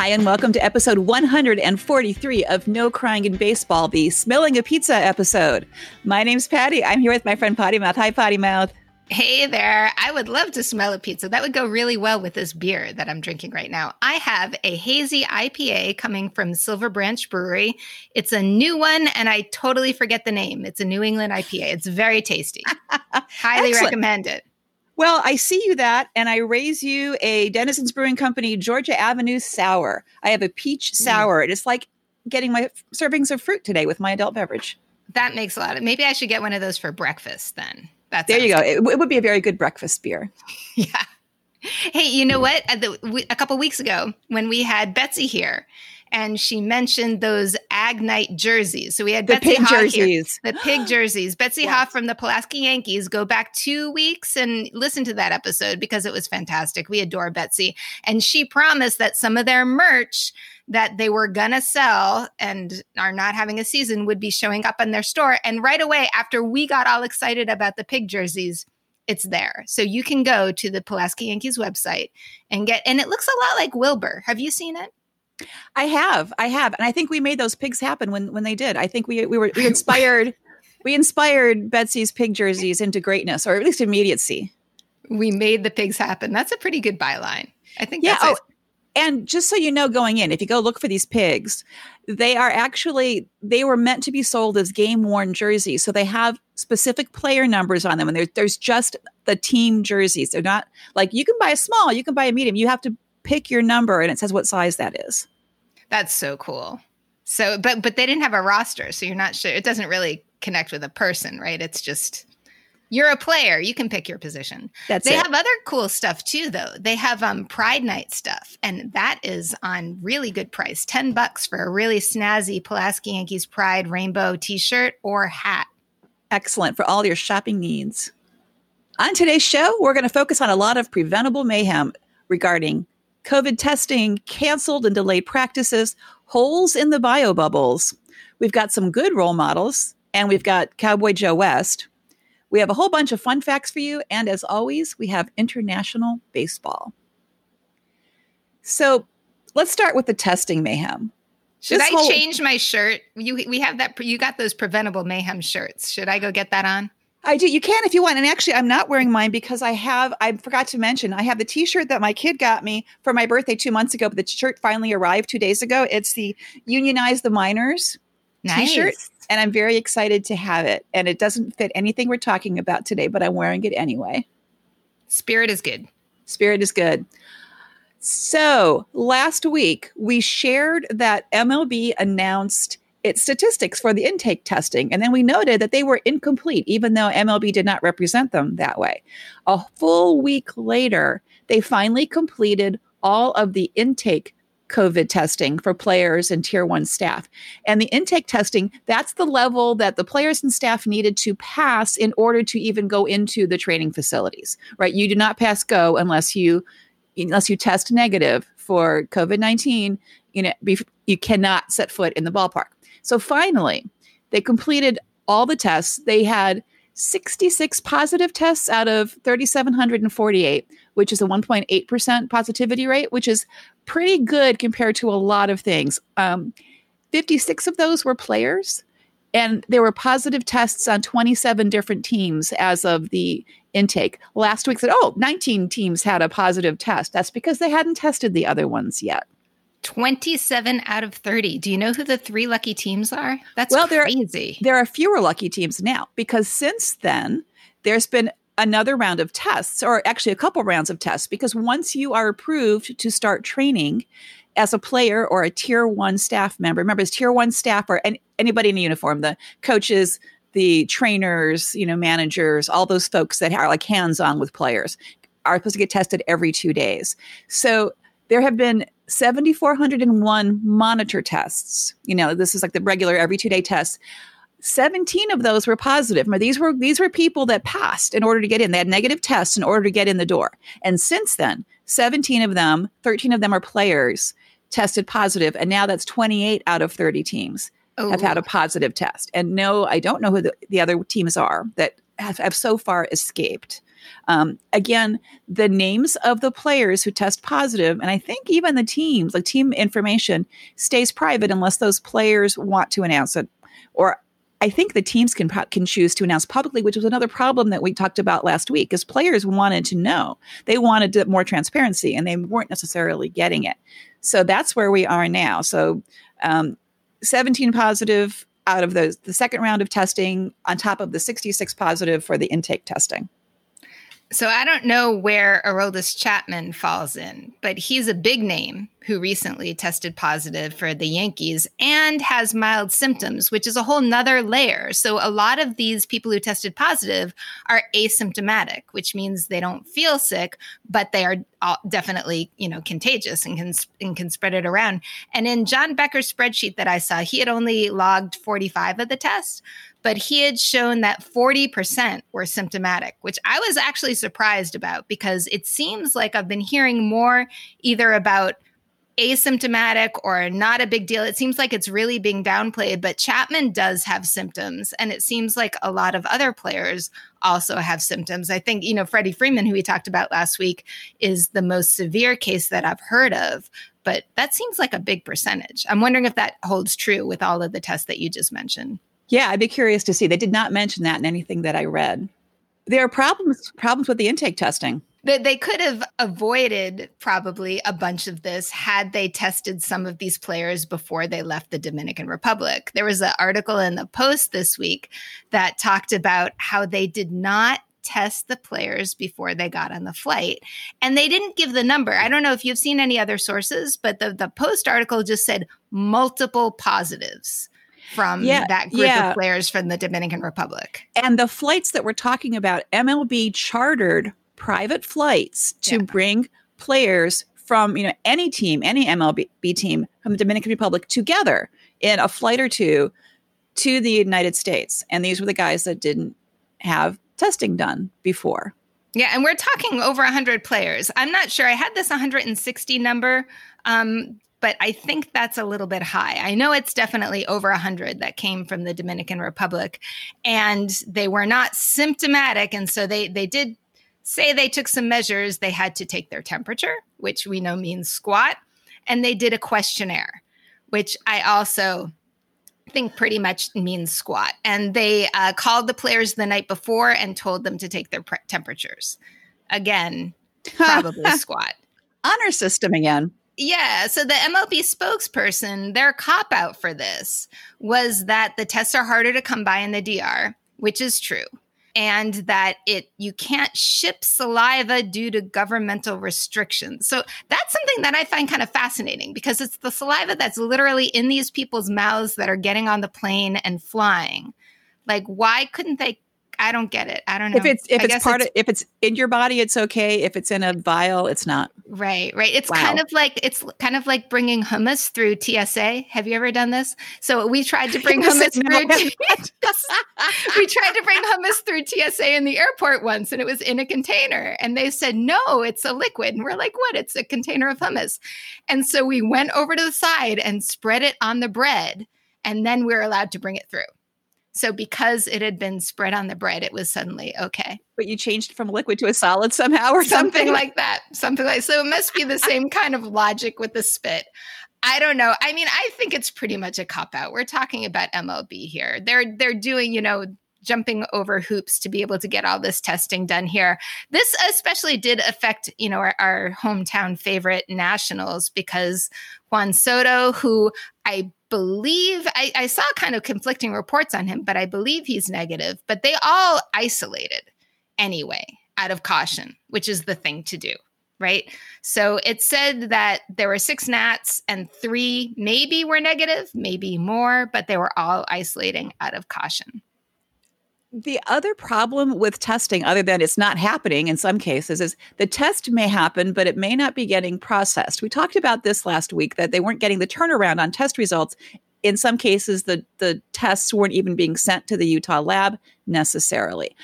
Hi, and welcome to episode 143 of No Crying in Baseball, the Smelling a Pizza episode. My name's Patty. I'm here with my friend Potty Mouth. Hi, Potty Mouth. Hey there. I would love to smell a pizza. That would go really well with this beer that I'm drinking right now. I have a hazy IPA coming from Silver Branch Brewery. It's a new one, and I totally forget the name. It's a New England IPA. It's very tasty. Highly Excellent. recommend it. Well, I see you that, and I raise you a Denizens Brewing Company Georgia Avenue sour. I have a peach mm. sour. It's like getting my servings of fruit today with my adult beverage. That makes a lot of maybe I should get one of those for breakfast then. That There you go. It, it would be a very good breakfast beer. Yeah. Hey, you know what? A, the, we, a couple weeks ago, when we had Betsy here, and she mentioned those Agnite jerseys. So we had The Betsy pig Hoff here. jerseys. The pig jerseys. Betsy. Hoff from the Pulaski Yankees. Go back two weeks and listen to that episode because it was fantastic. We adore Betsy. And she promised that some of their merch that they were going to sell and are not having a season would be showing up in their store. And right away, after we got all excited about the pig jerseys, it's there. So you can go to the Pulaski Yankees website and get, and it looks a lot like Wilbur. Have you seen it? I have, I have, and I think we made those pigs happen when when they did. I think we we were we inspired we inspired Betsy's pig jerseys into greatness, or at least immediacy. We made the pigs happen. That's a pretty good byline. I think Yeah. that's Oh, and just so you know, going in, if you go look for these pigs, they are actually they were meant to be sold as game worn jerseys. So they have specific player numbers on them, and there's there's just the team jerseys. They're not like you can buy a small, you can buy a medium. You have to pick your number, and it says what size that is. That's so cool. So, but but they didn't have a roster, so you're not sure. It doesn't really connect with a person, right? It's just you're a player. You can pick your position. That's they it. have other cool stuff too, though. They have um Pride Night stuff, and that is on really good price. Ten bucks for a really snazzy Pulaski Yankees Pride rainbow T-shirt or hat. Excellent for all your shopping needs. On today's show, we're going to focus on a lot of preventable mayhem regarding COVID testing, canceled and delayed practices, holes in the bio bubbles. We've got some good role models, and we've got Cowboy Joe West. We have a whole bunch of fun facts for you, and as always, we have international baseball. So let's start with the testing mayhem. Should This I whole- change my shirt? You we have that. You got those preventable mayhem shirts. Should I go get that on? I do. You can if you want. And actually, I'm not wearing mine because I have, I forgot to mention, I have the t shirt that my kid got me for my birthday two months ago, but the shirt finally arrived two days ago. It's the Unionize the Miners t shirt. And I'm very excited to have it. And it doesn't fit anything we're talking about today, but I'm wearing it anyway. Spirit is good. Spirit is good. So last week, we shared that MLB announced its statistics for the intake testing. And then we noted that they were incomplete, even though MLB did not represent them that way. A full week later, they finally completed all of the intake COVID testing for players and tier one staff. And the intake testing, that's the level that the players and staff needed to pass in order to even go into the training facilities, right? You do not pass go unless you unless you test negative for COVID-19, you know, you cannot set foot in the ballpark. So finally, they completed all the tests. They had 66 positive tests out of 3,748, which is a 1.8% positivity rate, which is pretty good compared to a lot of things. Um, 56 of those were players, and there were positive tests on 27 different teams as of the intake. Last week said, oh, 19 teams had a positive test. That's because they hadn't tested the other ones yet. 27 out of 30. Do you know who the three lucky teams are? That's Well, they're- crazy. There are fewer lucky teams now because since then, there's been another round of tests, or actually a couple rounds of tests, because once you are approved to start training as a player or a tier one staff member, remember, it's tier one staff or any, anybody in a uniform, the coaches, the trainers, you know, managers, all those folks that are like hands on with players are supposed to get tested every two days. So there have been 7,401 monitor tests. You know, this is like the regular every two day tests. 17 of those were positive. These were these were people that passed in order to get in. They had negative tests in order to get in the door. And since then, 17 of them, 13 of them are players tested positive, and now that's 28 out of 30 teams oh, have had a Oh. positive test. And no, I don't know who the, the other teams are that have, have so far escaped. Um, again, the names of the players who test positive, and I think even the teams, like team information, stays private unless those players want to announce it. Or I think the teams can can choose to announce publicly, which was another problem that we talked about last week. Is players wanted to know, they wanted more transparency, and they weren't necessarily getting it. So that's where we are now. So, um, 17 positive out of those the second round of testing, on top of the 66 positive for the intake testing. So I don't know where Aroldis Chapman falls in, but he's a big name who recently tested positive for the Yankees and has mild symptoms, which is a whole nother layer. So a lot of these people who tested positive are asymptomatic, which means they don't feel sick, but they are definitely, you know, contagious and can, and can spread it around. And in John Becker's spreadsheet that I saw, he had only logged 45 of the tests but he had shown that 40% were symptomatic, which I was actually surprised about because it seems like I've been hearing more either about asymptomatic or not a big deal. It seems like it's really being downplayed, but Chapman does have symptoms. And it seems like a lot of other players also have symptoms. I think, you know, Freddie Freeman, who we talked about last week, is the most severe case that I've heard of. But that seems like a big percentage. I'm wondering if that holds true with all of the tests that you just mentioned. Yeah, I'd be curious to see. They did not mention that in anything that I read. There are problems problems with the intake testing. They could have avoided probably a bunch of this had they tested some of these players before they left the Dominican Republic. There was an article in the Post this week that talked about how they did not test the players before they got on the flight. And they didn't give the number. I don't know if you've seen any other sources, but the, the Post article just said multiple positives from yeah, that group yeah. of players from the Dominican Republic. And the flights that we're talking about, MLB chartered private flights to yeah. bring players from you know any team, any MLB team from the Dominican Republic together in a flight or two to the United States. And these were the guys that didn't have testing done before. Yeah, and we're talking over 100 players. I'm not sure. I had this 160 number. Um, but I think that's a little bit high. I know it's definitely over 100 that came from the Dominican Republic and they were not symptomatic and so they they did say they took some measures. They had to take their temperature, which we know means squat, and they did a questionnaire, which I also think pretty much means squat. And they uh, called the players the night before and told them to take their pre- temperatures. Again, probably squat. Honor system again. Yeah. So the MLB spokesperson, their cop out for this was that the tests are harder to come by in the DR, which is true. And that it you can't ship saliva due to governmental restrictions. So that's something that I find kind of fascinating because it's the saliva that's literally in these people's mouths that are getting on the plane and flying. Like, why couldn't they I don't get it. I don't know. If it's if I it's part it's, of if it's in your body, it's okay. If it's in a vial, it's not. Right, right. It's wow. kind of like it's kind of like bringing hummus through TSA. Have you ever done this? So we tried to bring hummus through. we tried to bring hummus through TSA in the airport once, and it was in a container, and they said no, it's a liquid, and we're like, what? It's a container of hummus, and so we went over to the side and spread it on the bread, and then we we're allowed to bring it through. So because it had been spread on the bread, it was suddenly okay. But you changed from liquid to a solid somehow or something, something like that. Something like so it must be the same kind of logic with the spit. I don't know. I mean, I think it's pretty much a cop out. We're talking about MLB here. They're they're doing, you know, jumping over hoops to be able to get all this testing done here. This especially did affect, you know, our, our hometown favorite Nationals because Juan Soto, who I believe I, I, saw kind of conflicting reports on him, but I believe he's negative. But they all isolated anyway, out of caution, which is the thing to do, right? So it said that there were six Nats and three maybe were negative, maybe more, but they were all isolating out of caution. The other problem with testing, other than it's not happening in some cases, is the test may happen, but it may not be getting processed. We talked about this last week that they weren't getting the turnaround on test results. In some cases, the, the tests weren't even being sent to the Utah lab necessarily.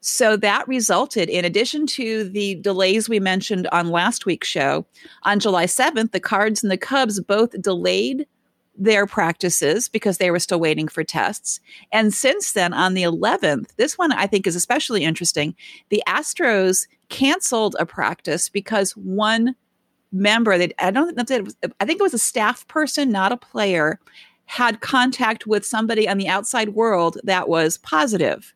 So that resulted, in addition to the delays we mentioned on last week's show, on July 7th, the Cards and the Cubs both delayed their practices because they were still waiting for tests. And since then, on the 11th, this one I think is especially interesting. The Astros canceled a practice because one member that I don't I think it was a staff person, not a player, had contact with somebody on the outside world that was positive.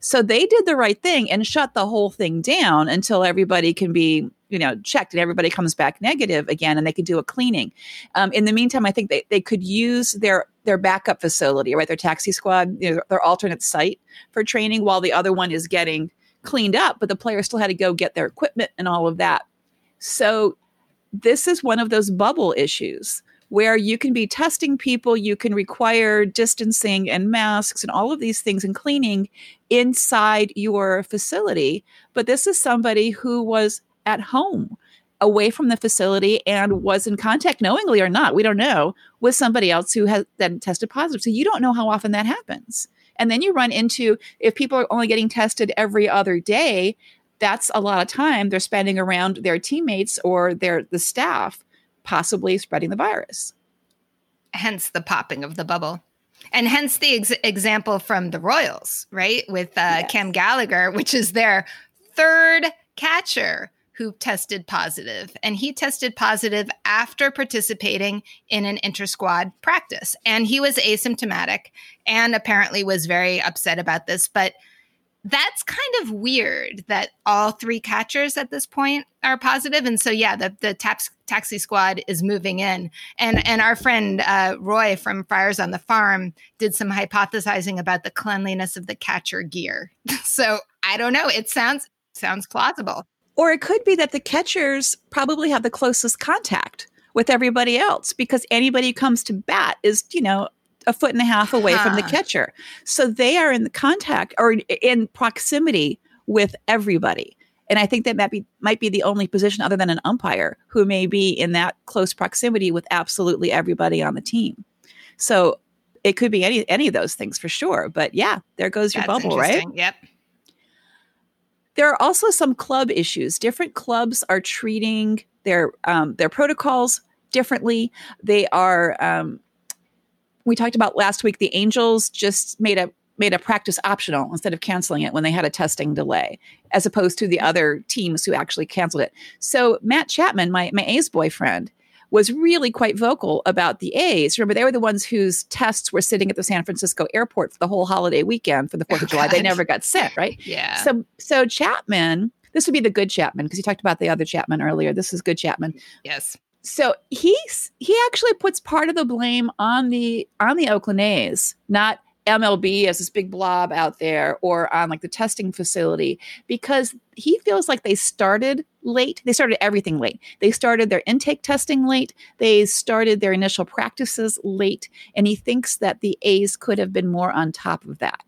So they did the right thing and shut the whole thing down until everybody can be, you know, checked and everybody comes back negative again and they can do a cleaning. Um, in the meantime, I think they, they could use their their backup facility, right? Their taxi squad, you know, their alternate site for training while the other one is getting cleaned up, but the players still had to go get their equipment and all of that. So this is one of those bubble issues where you can be testing people, you can require distancing and masks and all of these things and cleaning inside your facility. But this is somebody who was at home away from the facility and was in contact knowingly or not we don't know with somebody else who has then tested positive so you don't know how often that happens and then you run into if people are only getting tested every other day that's a lot of time they're spending around their teammates or their the staff possibly spreading the virus. Hence the popping of the bubble. And hence the ex- example from the Royals, right? With uh, yes. Cam Gallagher, which is their third catcher who tested positive. And he tested positive after participating in an inter squad practice. And he was asymptomatic and apparently was very upset about this. But that's kind of weird that all three catchers at this point are positive. and so yeah the the tax, taxi squad is moving in and and our friend uh, roy from friars on the farm did some hypothesizing about the cleanliness of the catcher gear so i don't know it sounds sounds plausible or it could be that the catchers probably have the closest contact with everybody else because anybody who comes to bat is you know a foot and a half away huh. from the catcher. So they are in the contact or in proximity with everybody. And I think that might be might be the only position other than an umpire who may be in that close proximity with absolutely everybody on the team. So it could be any any of those things for sure. But yeah, there goes your That's bubble, right? Yep. There are also some club issues. Different clubs are treating their um, their protocols differently. They are um, we talked about last week, the Angels just made a made a practice optional instead of canceling it when they had a testing delay, as opposed to the other teams who actually canceled it. So Matt Chapman, my my A's boyfriend, was really quite vocal about the A's. Remember, they were the ones whose tests were sitting at the San Francisco airport for the whole holiday weekend for the Fourth oh, of July. God. They never got sent, right? Yeah. So so Chapman, this would be the good Chapman because he talked about the other Chapman earlier. This is good Chapman. Yes so he's he actually puts part of the blame on the on the Oakland A's, not MLB as this big blob out there or on like the testing facility because he feels like they started late. They started everything late. They started their intake testing late. They started their initial practices late. And he thinks that the A's could have been more on top of that.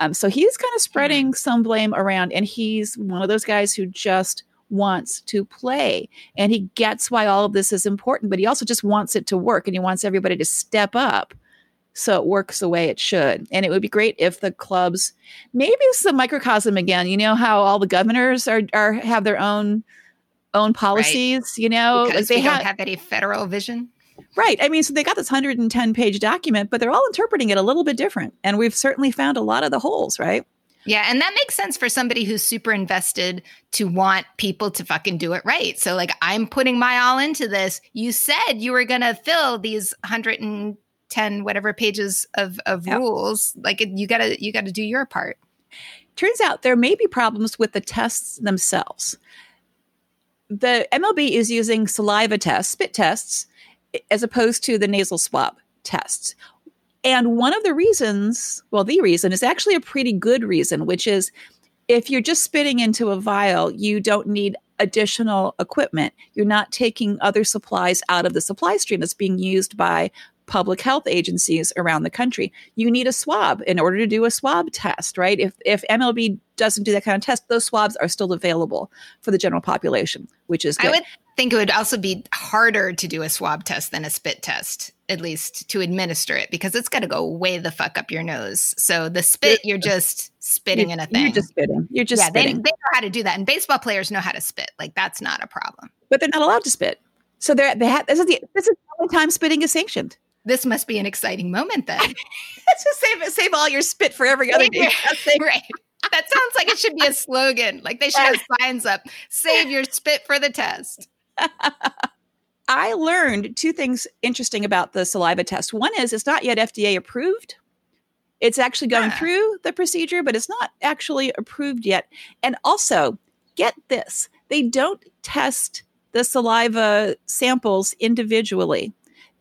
Um, so he's kind of spreading some blame around. And he's one of those guys who just wants to play and he gets why all of this is important but he also just wants it to work and he wants everybody to step up so it works the way it should and it would be great if the clubs maybe this is a microcosm again you know how all the governors are, are have their own own policies right. you know because they ha- don't have any federal vision Right. I mean, so they got this 110 page document, but they're all interpreting it a little bit different. And we've certainly found a lot of the holes, right? Yeah, and that makes sense for somebody who's super invested to want people to fucking do it right. So like I'm putting my all into this. You said you were going to fill these 110 whatever pages of of yep. rules. Like you got to you got to do your part. Turns out there may be problems with the tests themselves. The MLB is using saliva tests, spit tests, as opposed to the nasal swab tests. And one of the reasons, well, the reason is actually a pretty good reason, which is if you're just spitting into a vial, you don't need additional equipment. You're not taking other supplies out of the supply stream that's being used by public health agencies around the country. You need a swab in order to do a swab test, right? If if MLB doesn't do that kind of test, those swabs are still available for the general population, which is good. I would think it would also be harder to do a swab test than a spit test, at least to administer it, because it's got to go way the fuck up your nose. So the spit, you're just spitting you're, in a thing. You're just spitting. You're just yeah, spitting. They, they know how to do that, and baseball players know how to spit. Like that's not a problem. But they're not allowed to spit. So they're they have this is the this is the only time spitting is sanctioned. This must be an exciting moment then. Just save save all your spit for every other day. right. That sounds like it should be a slogan. Like they should have signs up: "Save your spit for the test." I learned two things interesting about the saliva test. One is it's not yet FDA approved. It's actually going Ah. through the procedure, but it's not actually approved yet. And also, get this they don't test the saliva samples individually,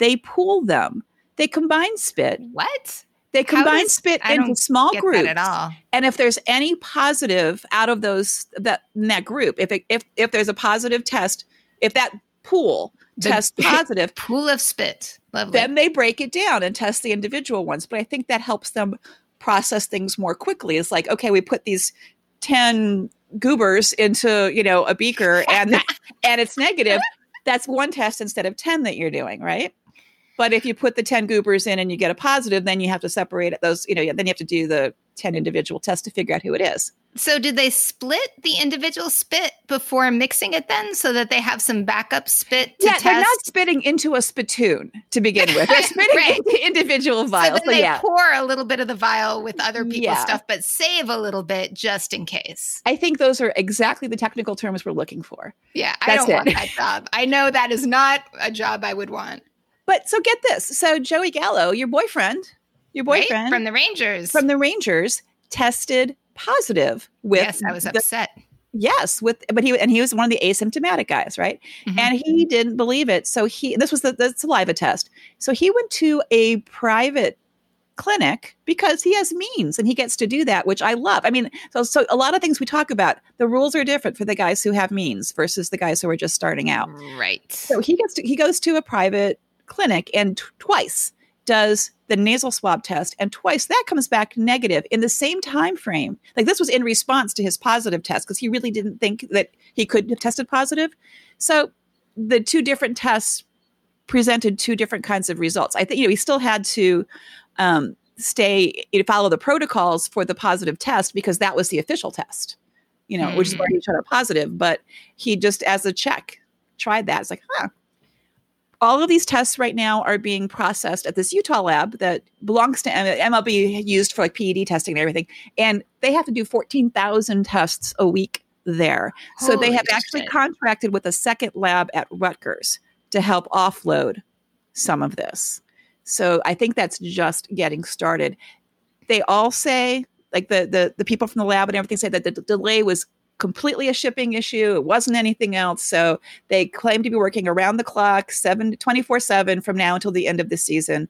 they pool them. They combine spit. What? They combine does- spit I into don't small Get groups. that at all? And if there's any positive out of those that in that group, if it, if if there's a positive test, if that pool The- tests positive, Pool of spit. Lovely. then they break it down and test the individual ones. But I think that helps them process things more quickly. It's like, okay, we put these 10 goobers into, you know, a beaker and and it's negative. That's one test instead of 10 that you're doing, right? But if you put the 10 goobers in and you get a positive, then you have to separate those, you know, then you have to do the 10 individual tests to figure out who it is. so, did they split the individual spit before mixing it then, so that they have some backup spit to yeah, test? they're not spitting into a spittoon to begin with. They're spitting Right. into individual so vials. then So, they yeah. pour a little bit of the vial with other people's Yeah. stuff, but save a little bit just in case. I think those are exactly the technical terms we're looking for. Yeah, I don't want that job. I know that is not a job I would want. But so get this. So Joey Gallo, your boyfriend, your right? boyfriend from the Rangers. from the Rangers tested positive with yes, I was the- upset. yes, with but he and he was one of the asymptomatic guys, right? Mhm. And he didn't believe it. So he this was the, the saliva test. So he went to a private clinic because he has means and he gets to do that, which I love. I mean, so so a lot of things we talk about, the rules are different for the guys who have means versus the guys who are just starting out. right. So he gets to, he goes to a private clinic and t- twice does the nasal swab test and twice that comes back negative in the same time frame. Like this was in response to his positive test because he really didn't think that he could have tested positive. So the two different tests presented two different kinds of results. I think you know he still had to um, stay you know, follow the protocols for the positive test because that was the official test. You know, which is why he showed up positive. But he just as a check tried that. It's like, huh. All of these tests right now are being processed at this Utah lab that belongs to MLB, used for like PED testing and everything. And they have to do 14,000 tests a week there. So they Holy have actually contracted with a second lab at Rutgers to help offload some of this. So I think that's just getting started. They all say, like the the the people from the lab and everything say that the d- delay was completely a shipping issue. It wasn't anything else. So they claim to be working around the clock, seven 24 7 from now until the end of the season.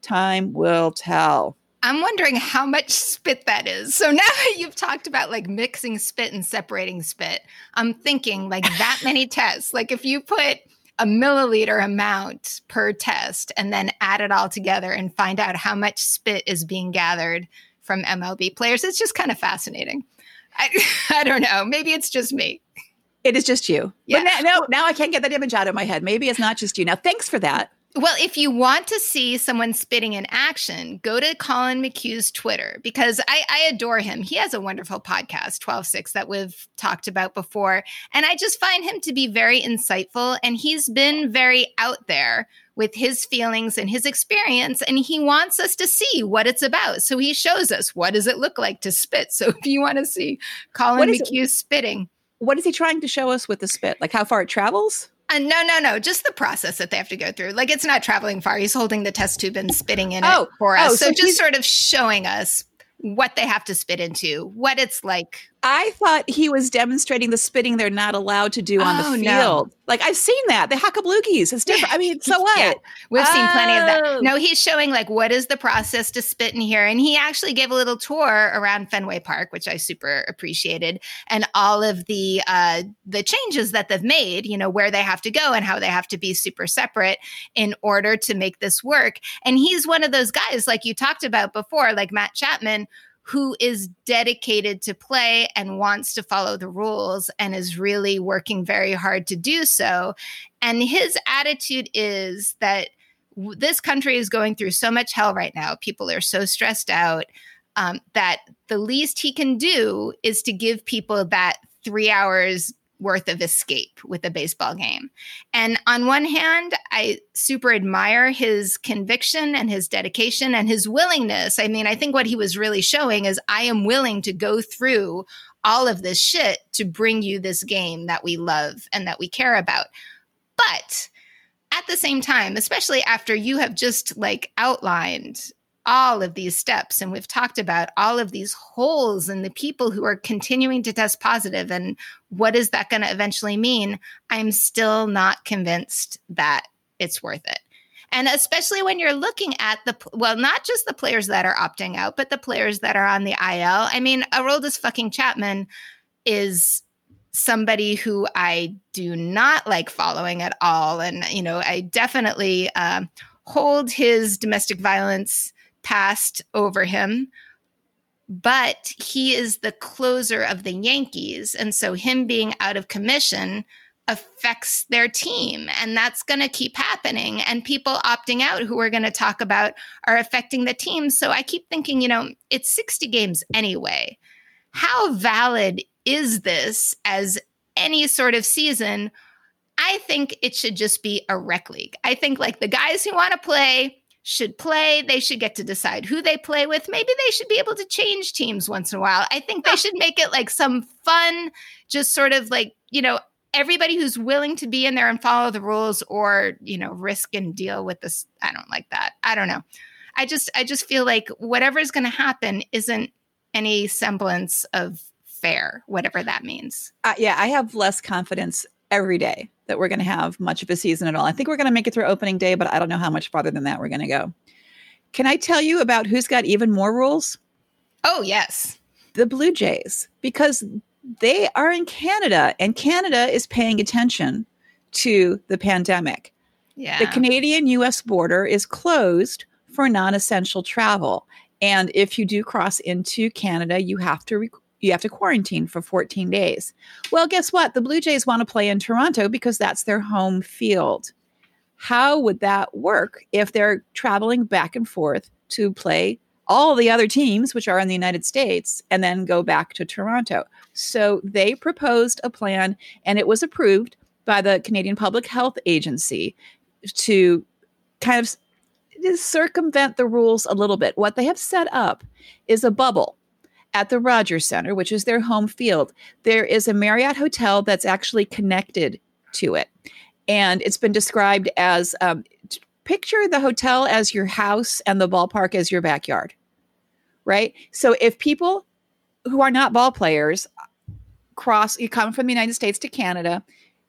Time will tell. I'm wondering how much spit that is. So now that you've talked about like mixing spit and separating spit, I'm thinking like that many tests. Like if you put a milliliter amount per test and then add it all together and find out how much spit is being gathered from MLB players, it's just kind of fascinating. I, I don't know. Maybe it's just me. It is just you. Yeah. But now, no, now I can't get that image out of my head. Maybe it's not just you. Now, thanks for that. Well, if you want to see someone spitting in action, go to Colin McHugh's Twitter because I, I adore him. He has a wonderful podcast, 12-6, that we've talked about before. And I just find him to be very insightful. And he's been very out there with his feelings and his experience. And he wants us to see what it's about. So he shows us what does it look like to spit. So if you want to see Colin What is it- McHugh spitting, What is he trying to show us with the spit? Like how far it travels? Uh, no, no, no. Just the process that they have to go through. Like it's not traveling far. He's holding the test tube and spitting in Oh, it for us. oh, so, so just sort of showing us what they have to spit into, what it's like. I thought he was demonstrating the spitting they're not allowed to do on Oh, the no. field. Like I've seen that. The hackabloogies. It's different. I mean, so what? Yeah. We've seen plenty of Oh. that. No, he's showing like what is the process to spit in here. And he actually gave a little tour around Fenway Park, which I super appreciated, and all of the uh the changes that they've made, you know, where they have to go and how they have to be super separate in order to make this work. And he's one of those guys, like you talked about before, like Matt Chapman, who is dedicated to play and wants to follow the rules and is really working very hard to do so. And his attitude is that this country is going through so much hell right now. People are so stressed out um, that the least he can do is to give people that three hours worth of escape with a baseball game. And on one hand, I super admire his conviction and his dedication and his willingness. I mean, I think what he was really showing is I am willing to go through all of this shit to bring you this game that we love and that we care about. But at the same time, especially after you have just like outlined all of these steps. And we've talked about all of these holes and the people who are continuing to test positive and what is that going to eventually mean? I'm still not convinced that it's worth it. And especially when you're looking at the well not just the players that are opting out but the players that are on the il i mean aroldis fucking chapman is somebody who i do not like following at all. And you know i definitely um, hold his domestic violence passed over him, but he is the closer of the Yankees. And so him being out of commission affects their team. And that's going to keep happening. And people opting out who we're going to talk about are affecting the team. So I keep thinking, you know, it's 60 games anyway. How valid is this as any sort of season? I think it should just be a rec league. I think like the guys who want to play should play. They should get to decide who they play with. Maybe they should be able to change teams once in a while. I think they should make it like some fun, just sort of like, you know, everybody who's willing to be in there and follow the rules or, you know, risk and deal with this. I don't like that. I don't know. I just I just feel like whatever is going to happen isn't any semblance of fair, whatever that means. Uh, yeah, I have less confidence every day that we're going to have much of a season at all. I think we're going to make it through opening day, but I don't know how much farther than that we're going to go. Can I tell you about who's got even more rules? Oh, yes. The Blue Jays, because they are in Canada and Canada is paying attention to the pandemic. Yeah. The Canadian US border is closed for non essential travel. And if you do cross into Canada, you have to re- you have to quarantine for 14 days. Well, guess what? The Blue Jays want to play in Toronto because that's their home field. How would that work if they're traveling back and forth to play all the other teams, which are in the United States, and then go back to Toronto? So they proposed a plan and it was approved by the Canadian Public Health Agency to kind of circumvent the rules a little bit. What they have set up is a bubble at the Rogers Centre, which is their home field, there is a Marriott hotel that's actually connected to it. And it's been described as um, picture the hotel as your house and the ballpark as your backyard, right? So if people who are not ball players cross, you come from the United States to Canada,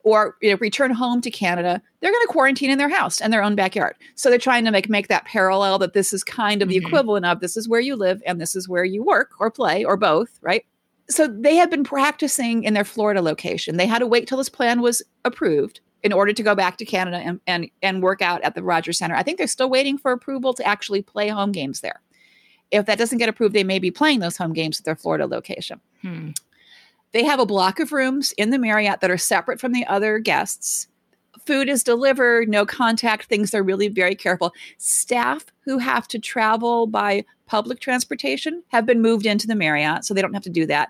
or you know, return home to Canada, they're going to quarantine in their house and their own backyard. So they're trying to make make that parallel that this is kind of the mm-hmm. equivalent of this is where you live and this is where you work or play or both, right? So they had been practicing in their Florida location. They had to wait till this plan was approved in order to go back to Canada and, and, and work out at the Rogers Centre. I think they're still waiting for approval to actually play home games there. If that doesn't get approved, they may be playing those home games at their Florida location. Hmm. They have a block of rooms in the Marriott that are separate from the other guests. Food is delivered, no contact things. They're really very careful. Staff who have to travel by public transportation have been moved into the Marriott, so they don't have to do that.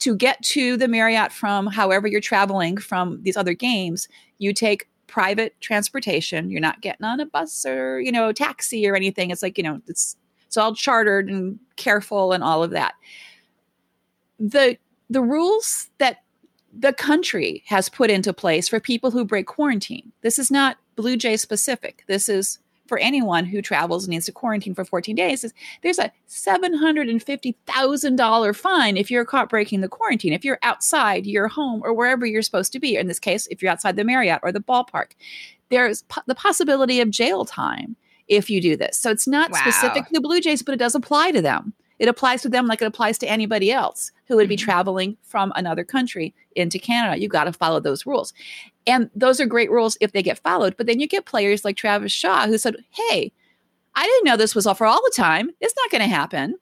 To get to the Marriott from however you're traveling from these other games, you take private transportation. You're not getting on a bus or, you know, taxi or anything. It's like, you know, it's it's all chartered and careful and all of that. The the rules that the country has put into place for people who break quarantine. This is not Blue Jay specific. This is for anyone who travels and needs to quarantine for 14 days. Is There's a $750,000 fine if you're caught breaking the quarantine, if you're outside your home or wherever you're supposed to be. In this case, if you're outside the Marriott or the ballpark, there's po- the possibility of jail time if you do this. So it's not wow. specific to the Blue Jays, but it does apply to them. It applies to them like it applies to anybody else who would be mm-hmm. traveling from another country into Canada. You got to follow those rules. And those are great rules if they get followed. But then you get players like Travis Shaw who said, Hey, I didn't know this was all for all the time. It's not going to happen.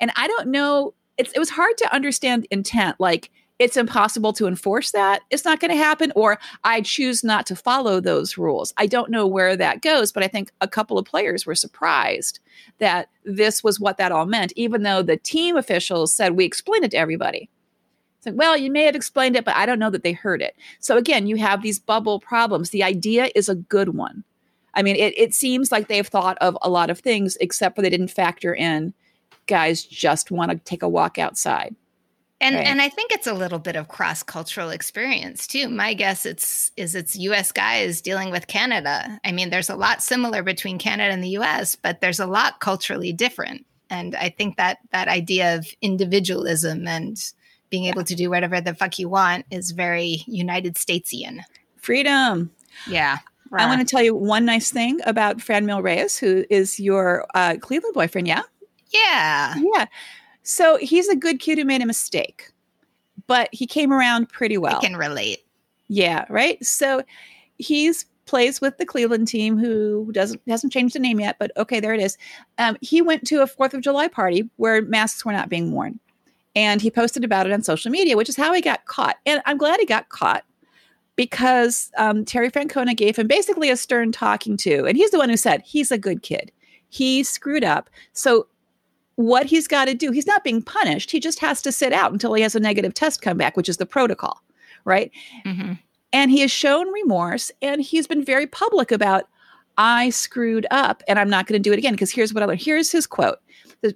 And I don't know. It's, it was hard to understand intent. Like, it's impossible to enforce that. It's not going to happen, or I choose not to follow those rules. I don't know where that goes, but I think a couple of players were surprised that this was what that all meant, even though the team officials said we explained it to everybody. It's like, well, you may have explained it, but I don't know that they heard it. So again, you have these bubble problems. The idea is a good one. I mean, it, it seems like they've thought of a lot of things, except for they didn't factor in guys just want to take a walk outside. And right. and I think it's a little bit of cross cultural experience too. My guess it's is it's US guys dealing with Canada. I mean, there's a lot similar between Canada and the US, but there's a lot culturally different. And I think that that idea of individualism and being able to do whatever the fuck you want is very United Statesian. Freedom. Yeah. I want to tell you one nice thing about Franmil Reyes, who is your uh, Cleveland boyfriend. Yeah. Yeah. Yeah. So he's a good kid who made a mistake, but he came around pretty well. I can relate. Yeah. Right. So he's plays with the Cleveland team, who doesn't hasn't changed the name yet, but okay, there it is. Um, he went to a Fourth of July party where masks were not being worn and he posted about it on social media, which is how he got caught. And I'm glad he got caught because um, Terry Francona gave him basically a stern talking to, and he's the one who said he's a good kid. He screwed up. So what he's got to do, he's not being punished. He just has to sit out until he has a negative test come back, which is the protocol, right? Mm-hmm. And he has shown remorse, and he's been very public about I screwed up, and I'm not going to do it again. Because here's what I learned. Here's his quote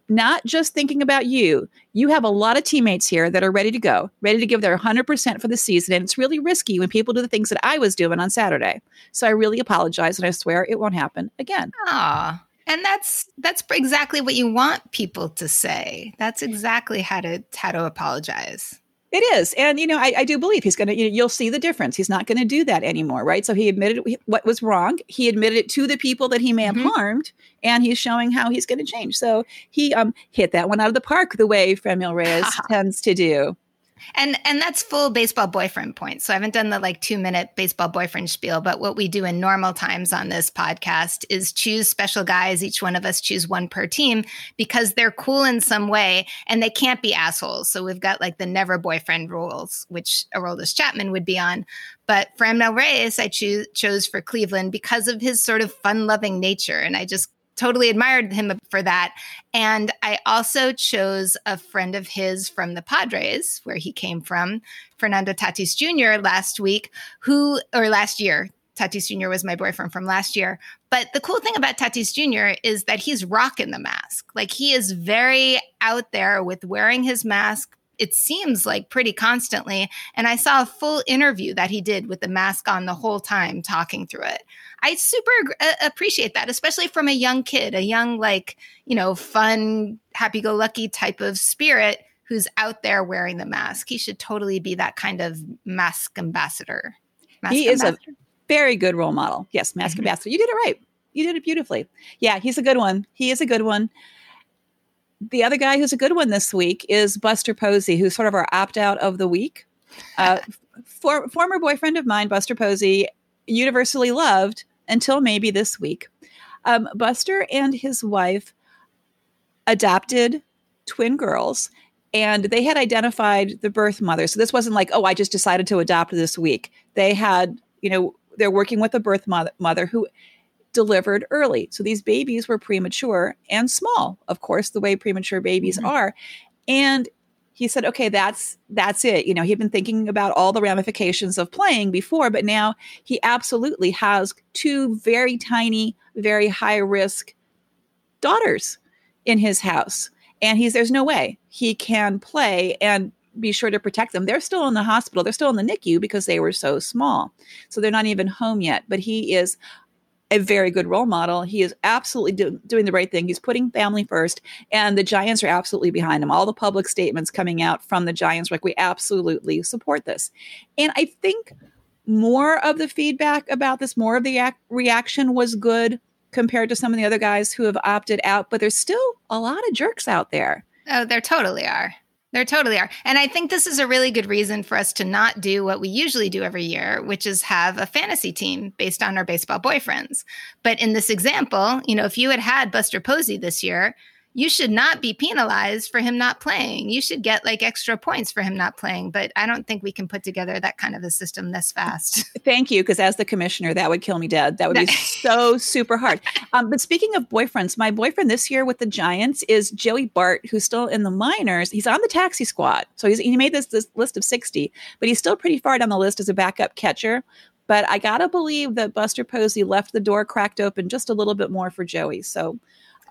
not just thinking about you. You have a lot of teammates here that are ready to go, ready to give their 100% for the season. And it's really risky when people do the things that I was doing on Saturday. So I really apologize. And I swear it won't happen again. Ah. And that's that's exactly what you want people to say. That's exactly how to how to apologize. It is. And, you know, I, I do believe he's going to, you know, you'll see the difference. He's not going to do that anymore, right? So he admitted what was wrong. He admitted it to the people that he may have mm-hmm. harmed, and he's showing how he's going to change. So he um, hit that one out of the park the way Franmil Reyes tends to do. And and that's full baseball boyfriend points. So I haven't done the like two minute baseball boyfriend spiel, but what we do in normal times on this podcast is choose special guys. Each one of us choose one per team because they're cool in some way and they can't be assholes. So we've got like the never boyfriend rules, which Aroldis Chapman would be on. But Franmil Reyes, I choose, chose for Cleveland because of his sort of fun loving nature. And I just totally admired him for that. And I also chose a friend of his from the Padres, where he came from, Fernando Tatis Jr. last week, who, or last year, Tatis Jr. was my boyfriend from last year. But the cool thing about Tatis Jr. is that he's rocking the mask. Like he is very out there with wearing his mask, it seems like pretty constantly. And I saw a full interview that he did with the mask on the whole time talking through it. I super uh, appreciate that, especially from a young kid, a young, like, you know, fun, happy go lucky type of spirit who's out there wearing the mask. He should totally be that kind of mask ambassador. Mask he ambassador. is a very good role model. Yes, mask mm-hmm. ambassador. You did it right. You did it beautifully. Yeah, he's a good one. He is a good one the other guy who's a good one this week is Buster Posey, who's sort of our opt out of the week. Uh, for, former boyfriend of mine, Buster Posey, universally loved until maybe this week. Um, Buster and his wife adopted twin girls and they had identified the birth mother. So this wasn't like, oh, I just decided to adopt this week. They had, you know, they're working with a birth mother, mother who delivered early. So these babies were premature and small, of course, the way premature babies mm-hmm. are. And he said, okay, that's that's it. You know, he'd been thinking about all the ramifications of playing before, but now he absolutely has two very tiny, very high risk daughters in his house. And he's there's no way he can play and be sure to protect them. They're still in the hospital. They're still in the NICU because they were so small. So they're not even home yet. But he is a very good role model. He is absolutely do, doing the right thing. He's putting family first, and the Giants are absolutely behind him. All the public statements coming out from the Giants, like we absolutely support this. And I think more of the feedback about this, more of the ac- reaction was good compared to some of the other guys who have opted out. But there's still a lot of jerks out there. Oh, there totally are. There totally are. And I think this is a really good reason for us to not do what we usually do every year, which is have a fantasy team based on our baseball boyfriends. But in this example, you know, if you had had Buster Posey this year, you should not be penalized for him not playing. You should get like extra points for him not playing. But I don't think we can put together that kind of a system this fast. Thank you, because as the commissioner, that would kill me dead. That would be so super hard. Um, but speaking of boyfriends, my boyfriend this year with the Giants is Joey Bart, who's still in the minors. He's on the taxi squad, so he's, he made this this list of sixty, but he's still pretty far down the list as a backup catcher. But I gotta believe that Buster Posey left the door cracked open just a little bit more for Joey. So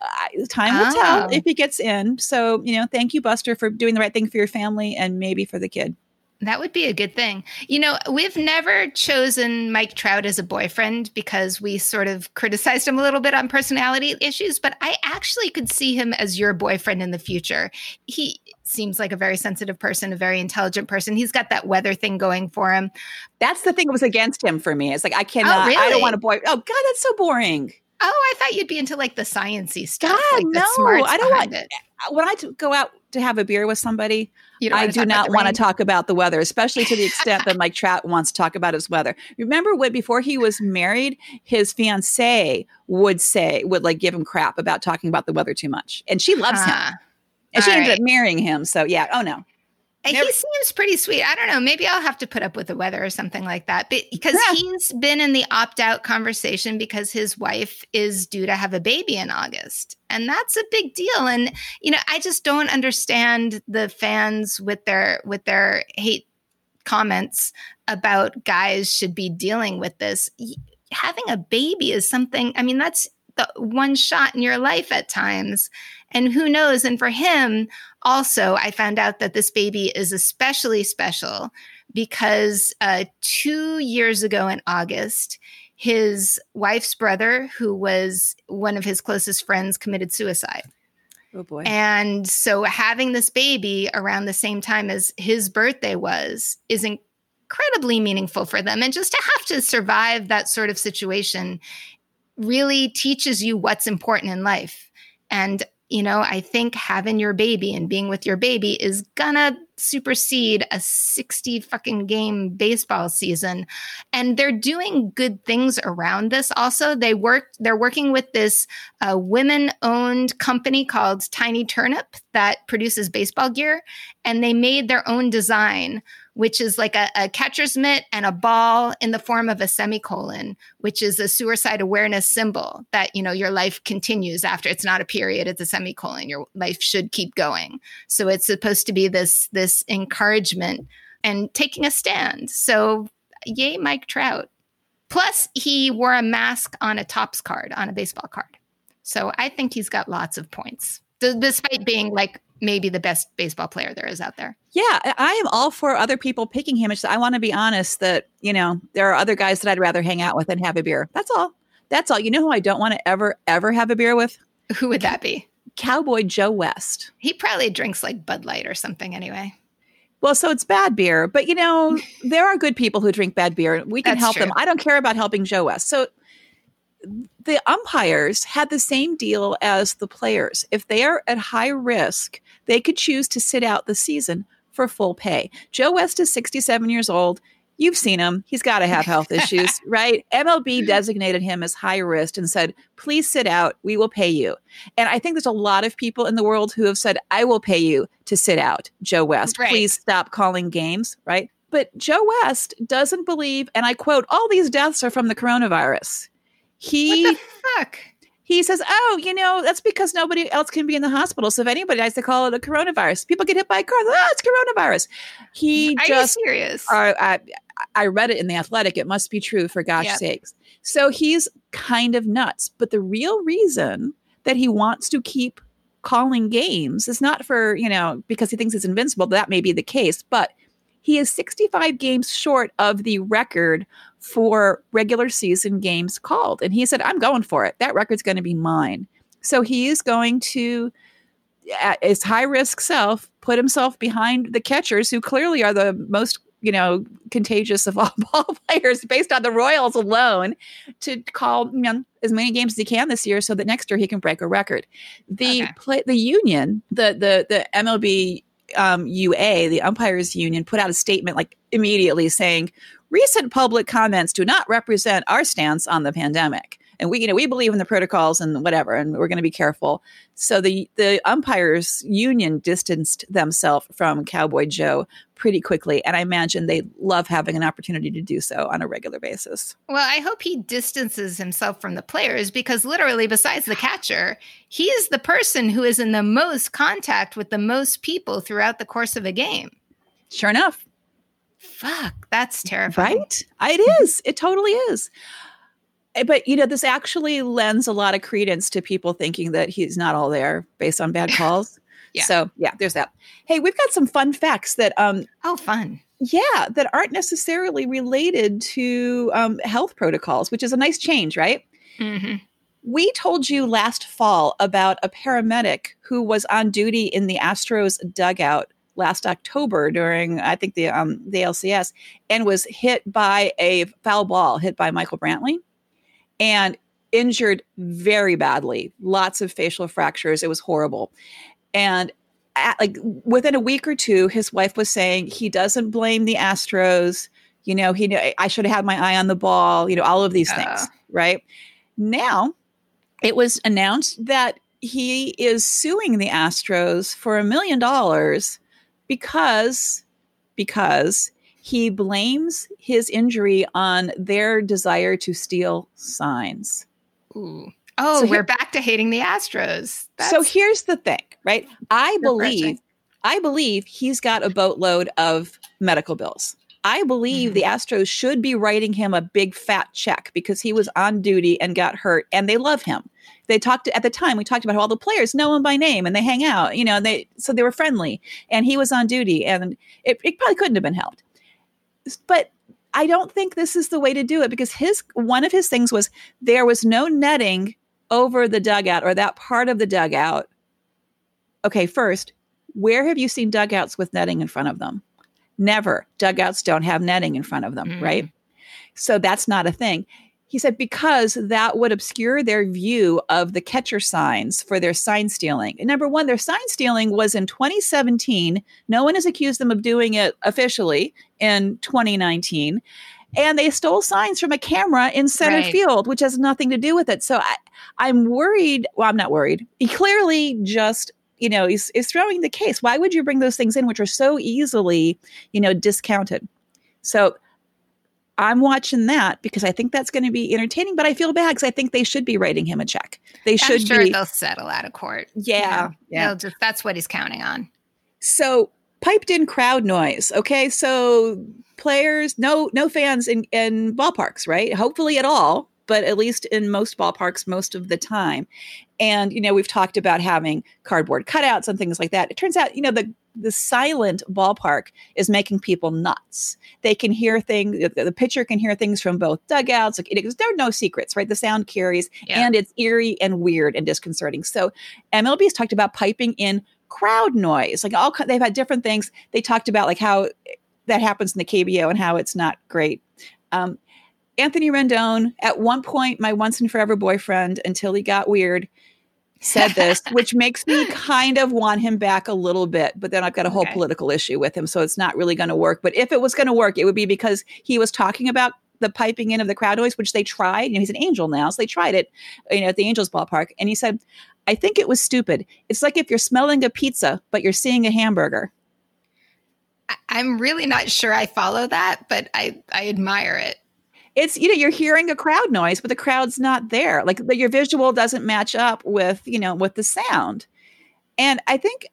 uh, time will oh. tell if he gets in. So, you know, thank you, Buster, for doing the right thing for your family and maybe for the kid. That would be a good thing. You know, we've never chosen Mike Trout as a boyfriend because we sort of criticized him a little bit on personality issues, but I actually could see him as your boyfriend in the future. He seems like a very sensitive person, a very intelligent person. He's got that weather thing going for him. That's the thing that was against him for me. It's like I cannot oh, really? I don't want a boy. Oh god, that's so boring. Oh, I thought you'd be into like the sciency stuff. God, like no, I don't want it. When I go out to have a beer with somebody, I do not want to talk about the weather, especially to the extent that Mike Trout wants to talk about his weather. Remember when before he was married, his fiance would say would like give him crap about talking about the weather too much, and she loves huh. him, uh-huh. and All she ended up marrying him. So yeah, oh no. Never. He seems pretty sweet. I don't know. Maybe I'll have to put up with the weather or something like that. But because yeah. he's been in the opt out conversation because his wife is due to have a baby in August. And that's a big deal. And, you know, I just don't understand the fans with their with their hate comments about guys should be dealing with this. Having a baby is something, I mean, that's the one shot in your life at times. And who knows? And for him, also, I found out that this baby is especially special because uh, two years ago in August, his wife's brother, who was one of his closest friends, committed suicide. Oh boy. And so having this baby around the same time as his birthday was is incredibly meaningful for them. And just to have to survive that sort of situation really teaches you what's important in life. And, you know, I think having your baby and being with your baby is gonna supersede a 60 fucking game baseball season. And they're doing good things around this also. They work, they're working with this uh, women owned company called Tiny Turnip that produces baseball gear. And they made their own design which is like a, a, catcher's mitt and a ball in the form of a semicolon, which is a suicide awareness symbol that, you know, your life continues after it's not a period, it's a semicolon. Your life should keep going. So it's supposed to be this, this encouragement and taking a stand. So yay, Mike Trout. Plus, he wore a mask on a Topps card, on a baseball card. So I think he's got lots of points, despite being like maybe the best baseball player there is out there. Yeah, I am all for other people picking him. I want to be honest that, you know, there are other guys that I'd rather hang out with and have a beer. That's all. That's all. You know who I don't want to ever, ever have a beer with? Who would that be? Cowboy Joe West. He probably drinks like Bud Light or something anyway. Well, so it's bad beer, but you know, there are good people who drink bad beer. We can That's help true. them. I don't care about helping Joe West. So the umpires had the same deal as the players. If they are at high risk, they could choose to sit out the season for full pay. Joe West is 67 years old. You've seen him. He's got to have health issues, right? MLB designated him as high risk and said, please sit out. We will pay you. And I think there's a lot of people in the world who have said, I will pay you to sit out, Joe West. Right. Please stop calling games, right? But Joe West doesn't believe, and I quote, all these deaths are from the coronavirus. He the fuck? He says, "Oh, you know, that's because nobody else can be in the hospital. So if anybody dies, they call it a coronavirus. People get hit by a car. Oh, it's coronavirus." He Are just you serious? I, I read it in the Athletic. It must be true for gosh yep. sakes. So he's kind of nuts. But the real reason that he wants to keep calling games is not for you know because he thinks it's invincible. That may be the case, but he is 65 games short of the record for regular season games called. And he said, I'm going for it. That record's going to be mine. So he is going to, at his high risk self, put himself behind the catchers who clearly are the most you know, contagious of all ball players based on the Royals alone to call you know, as many games as he can this year so that next year he can break a record. The okay. play, the union, the the the MLB um, UA, the umpires union, put out a statement like immediately saying recent public comments do not represent our stance on the pandemic. And we you know we believe in the protocols and whatever and we're going to be careful. So the the umpires union distanced themselves from cowboy joe pretty quickly and i imagine they love having an opportunity to do so on a regular basis. Well i hope he distances himself from the players because literally besides the catcher he is the person who is in the most contact with the most people throughout the course of a game. Sure enough. Fuck that's terrifying. Right? It is. It totally is but you know this actually lends a lot of credence to people thinking that he's not all there based on bad calls. Yeah. so yeah there's that. Hey we've got some fun facts that um oh fun. yeah that aren't necessarily related to um, health protocols which is a nice change right? Mm-hmm. we told you last fall about a paramedic who was on duty in the astros dugout last October during I think the um the LCS and was hit by a foul ball hit by Michael Brantley and injured very badly, lots of facial fractures. It was horrible. And at, like within a week or two, his wife was saying he doesn't blame the Astros. You know, he I should have had my eye on the ball. You know, all of these uh. things, right? Now, it was announced that he is suing the Astros for a million dollars because because he blames his injury on their desire to steal signs. Ooh. Oh, so we're back to hating the Astros. That's so here's the thing, right? I believe I believe he's got a boatload of medical bills. I believe mm-hmm. the Astros should be writing him a big fat check because he was on duty and got hurt and they love him. They talked at the time we talked about how all the players know him by name and they hang out, you know, they so they were friendly and he was on duty and it, it probably couldn't have been helped but I don't think this is the way to do it because his one of his things was there was no netting over the dugout or that part of the dugout. Okay, first, where have you seen dugouts with netting in front of them? Never. Dugouts don't have netting in front of them, mm. right? So that's not a thing. He said because that would obscure their view of the catcher signs for their sign stealing. And number one, their sign stealing was in 2017. No one has accused them of doing it officially in 2019. And they stole signs from a camera in center right. field, which has nothing to do with it. So I, I'm worried. Well, I'm not worried. He clearly just you know is, is throwing the case why would you bring those things in which are so easily you know discounted so I'm watching that because I think that's going to be entertaining. But I feel bad because I think they should be writing him a check. They should. I'm sure be, they'll settle out of court. Yeah, yeah. Just, that's what he's counting on. So piped in crowd noise. Okay, so players, no, no fans in in ballparks, right? Hopefully at all, but at least in most ballparks, most of the time. And you know, we've talked about having cardboard cutouts and things like that. It turns out, you know, the the silent ballpark is making people nuts. They can hear things. The pitcher can hear things from both dugouts. Like it, there are no secrets, right? The sound carries, yeah. and it's eerie and weird and disconcerting. So MLB has talked about piping in crowd noise. Like all they've had different things. They talked about like how that happens in the KBO and how it's not great. Um, Anthony Rendon, at one point, my once and forever boyfriend, until he got weird, said this, which makes me kind of want him back a little bit. But then I've got a whole okay. political issue with him, so it's not really going to work. But if it was going to work, it would be because he was talking about the piping in of the crowd noise, which they tried. You know, he's an angel now, so they tried it, you know, at the Angels ballpark, and he said, "I think it was stupid. It's like if you're smelling a pizza, but you're seeing a hamburger." I'm really not sure I follow that, but I I admire it it's you know you're hearing a crowd noise but the crowd's not there like your visual doesn't match up with you know with the sound and i think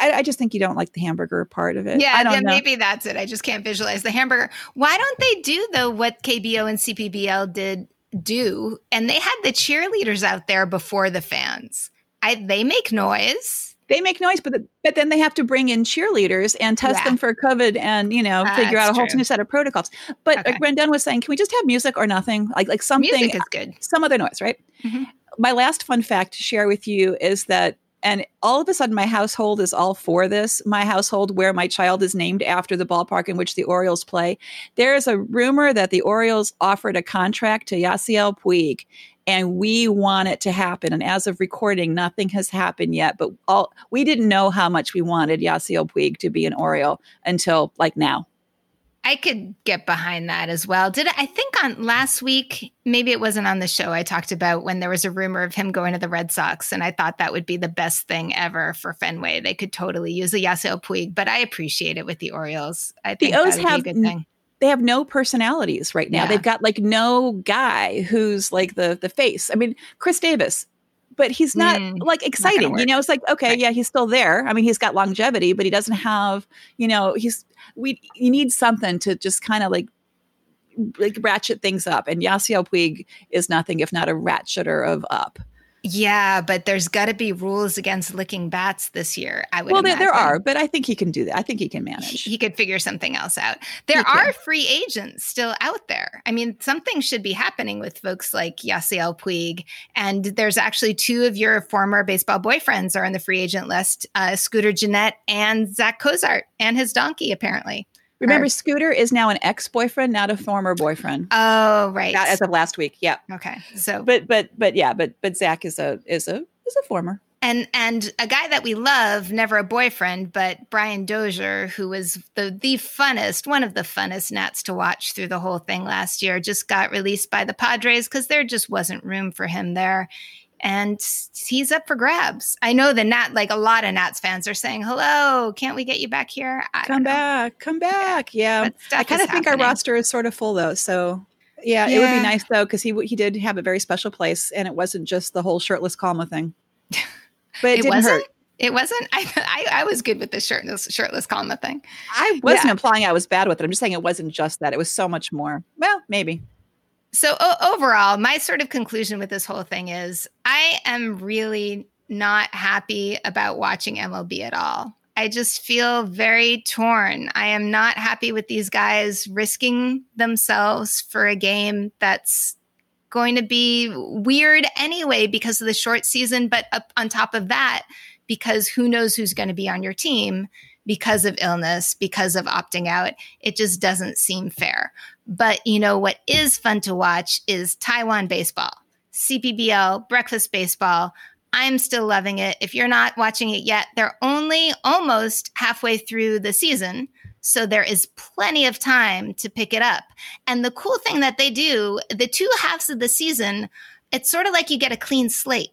I, I, just think you don't like the hamburger part of it. Yeah, I don't know. maybe that's it. I just can't visualize the hamburger. Why don't they do though what KBO and CPBL did do? And they had the cheerleaders out there before the fans. I, they make noise they make noise, but the, but then they have to bring in cheerleaders and test yeah. them for COVID and you know uh, figure out a whole true. new set of protocols. But okay. like Rendon was saying, can we just have music or nothing? Like like something music is good. Some other noise, right? Mm-hmm. My last fun fact to share with you is that and all of a sudden my household is all for this my household where my child is named after the ballpark in which the orioles play there is a rumor that the orioles offered a contract to yasiel puig and we want it to happen. And as of recording, nothing has happened yet. But all we didn't know how much we wanted Yasiel Puig to be an Oriole until like now. I could get behind that as well. Did I, I think on last week, maybe it wasn't on the show, I talked about when there was a rumor of him going to the Red Sox, and I thought that would be the best thing ever for Fenway. They could totally use a Yasiel Puig, but I appreciate it with the Orioles. I think the O's have good thing. They have no personalities right now. Yeah. They've got like no guy who's like the the face. I mean, Chris Davis, but he's not mm, like exciting. Not you know, it's like okay, right. yeah, he's still there. I mean, he's got longevity, but he doesn't have. You know, he's we. You need something to just kind of like like ratchet things up, and Yasiel Puig is nothing if not a ratcheter of up. Yeah, but there's got to be rules against licking bats this year. I would. Well, there, there, are, but I think he can do that. I think he can manage. He, he could figure something else out. There are free agents still out there. I mean, something should be happening with folks like Yasiel Puig, and there's actually two of your former baseball boyfriends are on the free agent list: uh, Scooter Gennett and Zach Cozart and his donkey, apparently. Remember, or, Scooter is now an ex-boyfriend, not a former boyfriend. Oh, right. Not as of last week. Yeah. Okay. So, but but but yeah, but but Zach is a is a is a former. And and a guy that we love, never a boyfriend, but Brian Dozier, who was the the funnest, one of the funnest Nats to watch through the whole thing last year, just got released by the Padres because there just wasn't room for him there and he's up for grabs. I know the Nat, like a lot of Nats fans are saying, "Hello, can't we get you back here?" come back, come back. Yeah, yeah. I kind of think our roster is sort of full though. So yeah, yeah. it would be nice though because he he did have a very special place, and it wasn't just the whole shirtless Calma thing. But it, it didn't hurt. It wasn't. I, I, I was good with the shirtless shirtless Calma thing. I wasn't yeah. implying I was bad with it. I'm just saying it wasn't just that. It was so much more. Well, maybe. So o- overall, my sort of conclusion with this whole thing is I am really not happy about watching MLB at all. I just feel very torn. I am not happy with these guys risking themselves for a game that's going to be weird anyway because of the short season. But on top of that, because who knows who's going to be on your team because of illness, because of opting out, it just doesn't seem fair. But you know what is fun to watch is Taiwan baseball, CPBL, breakfast baseball. I'm still loving it. If you're not watching it yet, they're only almost halfway through the season. So there is plenty of time to pick it up. And the cool thing that they do, the two halves of the season, it's sort of like you get a clean slate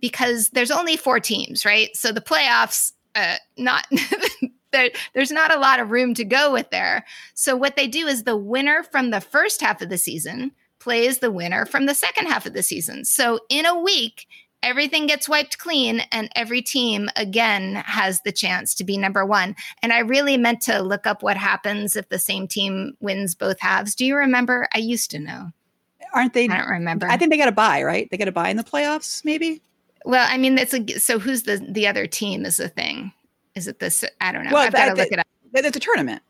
because there's only four teams, right? So the playoffs, uh, not there, there's not a lot of room to go with there. So what they do is the winner from the first half of the season plays the winner from the second half of the season. So in a week, everything gets wiped clean and every team again has the chance to be number one. And I really meant to look up what happens if the same team wins both halves. Do you remember? I used to know. Aren't they? I don't remember. I think they got a buy, right? They got a buy in the playoffs, maybe. Well, I mean, it's a so who's the the other team is the thing. Is it this? I don't know. Well, I've got to look it up. It's a tournament.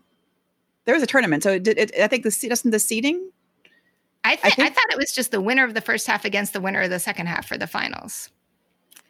There was a tournament, so it, it, I think the doesn't the seeding. I, th- I, think, I thought it was just the winner of the first half against the winner of the second half for the finals.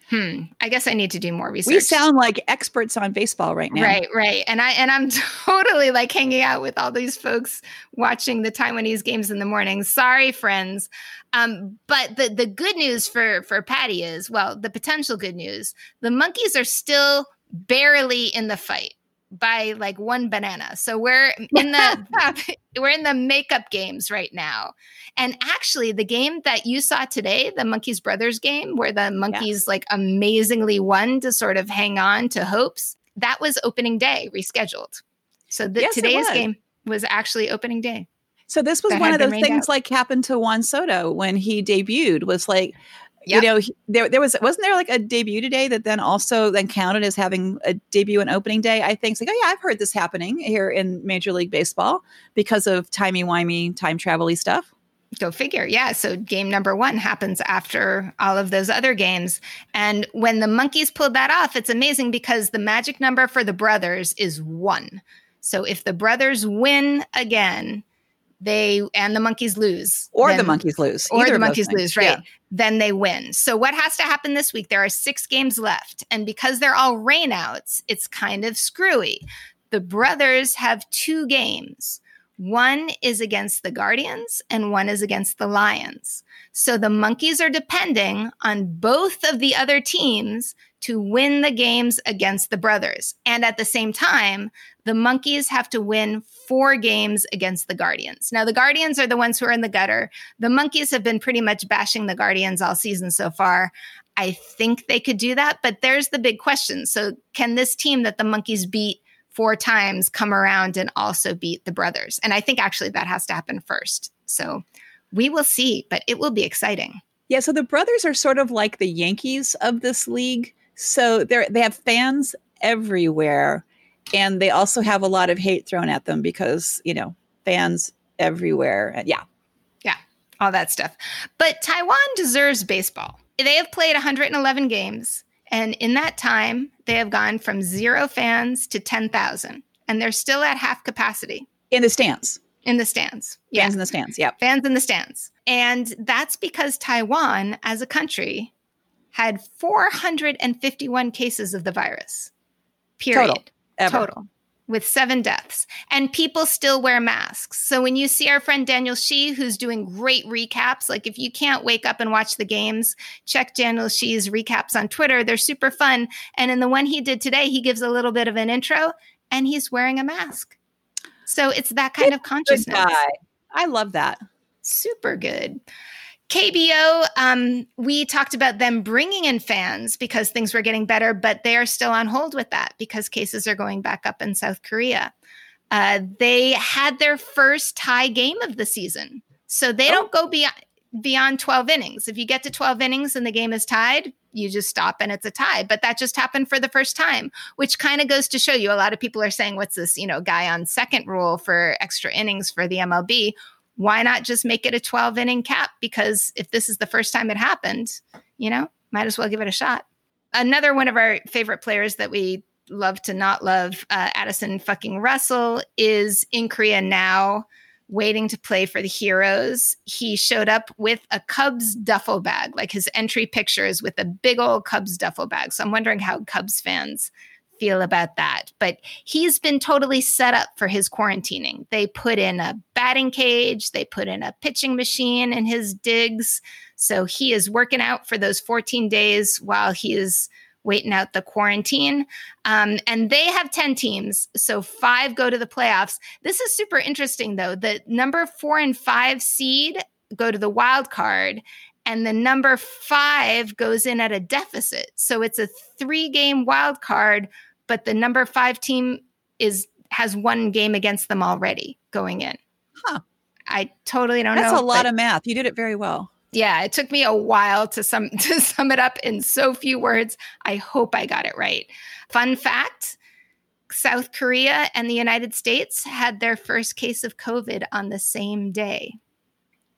Hmm. I guess I need to do more research. We sound like experts on baseball right now. Right, right. And I and I'm totally like hanging out with all these folks watching the Taiwanese games in the morning. Sorry, friends. Um, but the the good news for for Patty is, well, the potential good news, the monkeys are still barely in the fight by like one banana. So we're in the we're in the makeup games right now. And actually the game that you saw today, the Monkeys Brothers game where the Monkeys yeah. like amazingly won to sort of hang on to hopes, that was opening day rescheduled. So the, yes, today's game was actually opening day. So this was one of those things out. like happened to Juan Soto when he debuted was like Yep. You know, he, there there was wasn't there like a debut today that then also then counted as having a debut and opening day. I think it's like, oh yeah, I've heard this happening here in Major League Baseball because of timey wimey time travel stuff. Go figure. Yeah. So game number one happens after all of those other games. And when the monkeys pulled that off, it's amazing because the magic number for the brothers is one. So if the brothers win again, they and the monkeys lose or then, the monkeys lose or the monkeys lose right yeah. Then they win. So what has to happen this week? There are six games left and because they're all rainouts it's kind of screwy. The brothers have two games. One is against the guardians and one is against the lions. So the monkeys are depending on both of the other teams to win the games against the brothers. And at the same time, the monkeys have to win four games against the guardians. Now, the guardians are the ones who are in the gutter. The monkeys have been pretty much bashing the guardians all season so far. I think they could do that, but there's the big question. So, can this team that the monkeys beat four times come around and also beat the brothers? And I think actually that has to happen first. So, we will see, but it will be exciting. Yeah, so the brothers are sort of like the Yankees of this league. So they're they have fans everywhere and they also have a lot of hate thrown at them because, you know, fans everywhere. And yeah. Yeah, all that stuff. But Taiwan deserves baseball. They have played 111 games and in that time they have gone from 0 fans to 10,000 and they're still at half capacity in the stands. In the stands. Yeah. Fans in the stands. Yeah. Fans in the stands. And that's because Taiwan, as a country, had 451 cases of the virus. Period. Total. Ever. Total. With seven deaths. And people still wear masks. So when you see our friend Daniel Shi, who's doing great recaps, like if you can't wake up and watch the games, check Daniel Shi's recaps on Twitter. They're super fun. And in the one he did today, he gives a little bit of an intro and he's wearing a mask. So it's that kind of consciousness. I love that. Super good. KBO, um, we talked about them bringing in fans because things were getting better, but they are still on hold with that because cases are going back up in South Korea. Uh, they had their first tie game of the season. So they oh. don't go beyond, beyond 12 innings. If you get to 12 innings and the game is tied, you just stop and it's a tie. But that just happened for the first time, which kind of goes to show you a lot of people are saying, what's this, you know, guy on second rule for extra innings for the MLB? Why not just make it a 12 inning cap? Because if this is the first time it happened, you know, might as well give it a shot. Another one of our favorite players that we love to not love, uh, Addison fucking Russell, is in Korea now waiting to play for the Heroes. He showed up with a Cubs duffel bag, like his entry pictures with a big old Cubs duffel bag. So I'm wondering how Cubs fans feel about that. But he's been totally set up for his quarantining. They put in a batting cage, they put in a pitching machine in his digs. So he is working out for those 14 days while he is waiting out the quarantine. Um, and they have 10 teams, so five go to the playoffs. This is super interesting, though. The number four and five seed go to the wild card, and the number five goes in at a deficit. So it's a three game wild card, but the number five team is has one game against them already going in. Huh. I totally don't That's know. That's a lot of math. You did it very well yeah, it took me a while to sum to sum it up in so few words. I hope I got it right. Fun fact, South Korea and the United States had their first case of COVID on the same day.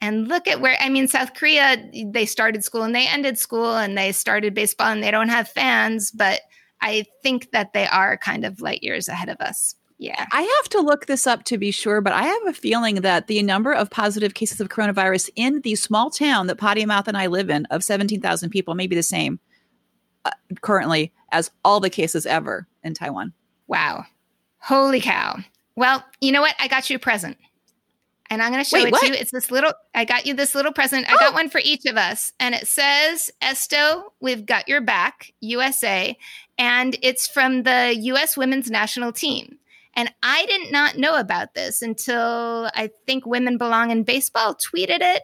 And look at where I mean South Korea they started school and they ended school and they started baseball and they don't have fans, but I think that they are kind of light years ahead of us. Yeah. I have to look this up to be sure, but I have a feeling that the number of positive cases of coronavirus in the small town that Potty Mouth and I live in of 17,000 people may be the same uh, currently as all the cases ever in Taiwan. Wow. Holy cow. Well, you know what? I got you a present. And I'm going to show Wait, it what? to you. It's this little, I got you this little present. I oh. got one for each of us. And it says, Esto, we've got your back, USA. And it's from the US women's national team. And I did not know about this until I think Women Belong in Baseball tweeted it.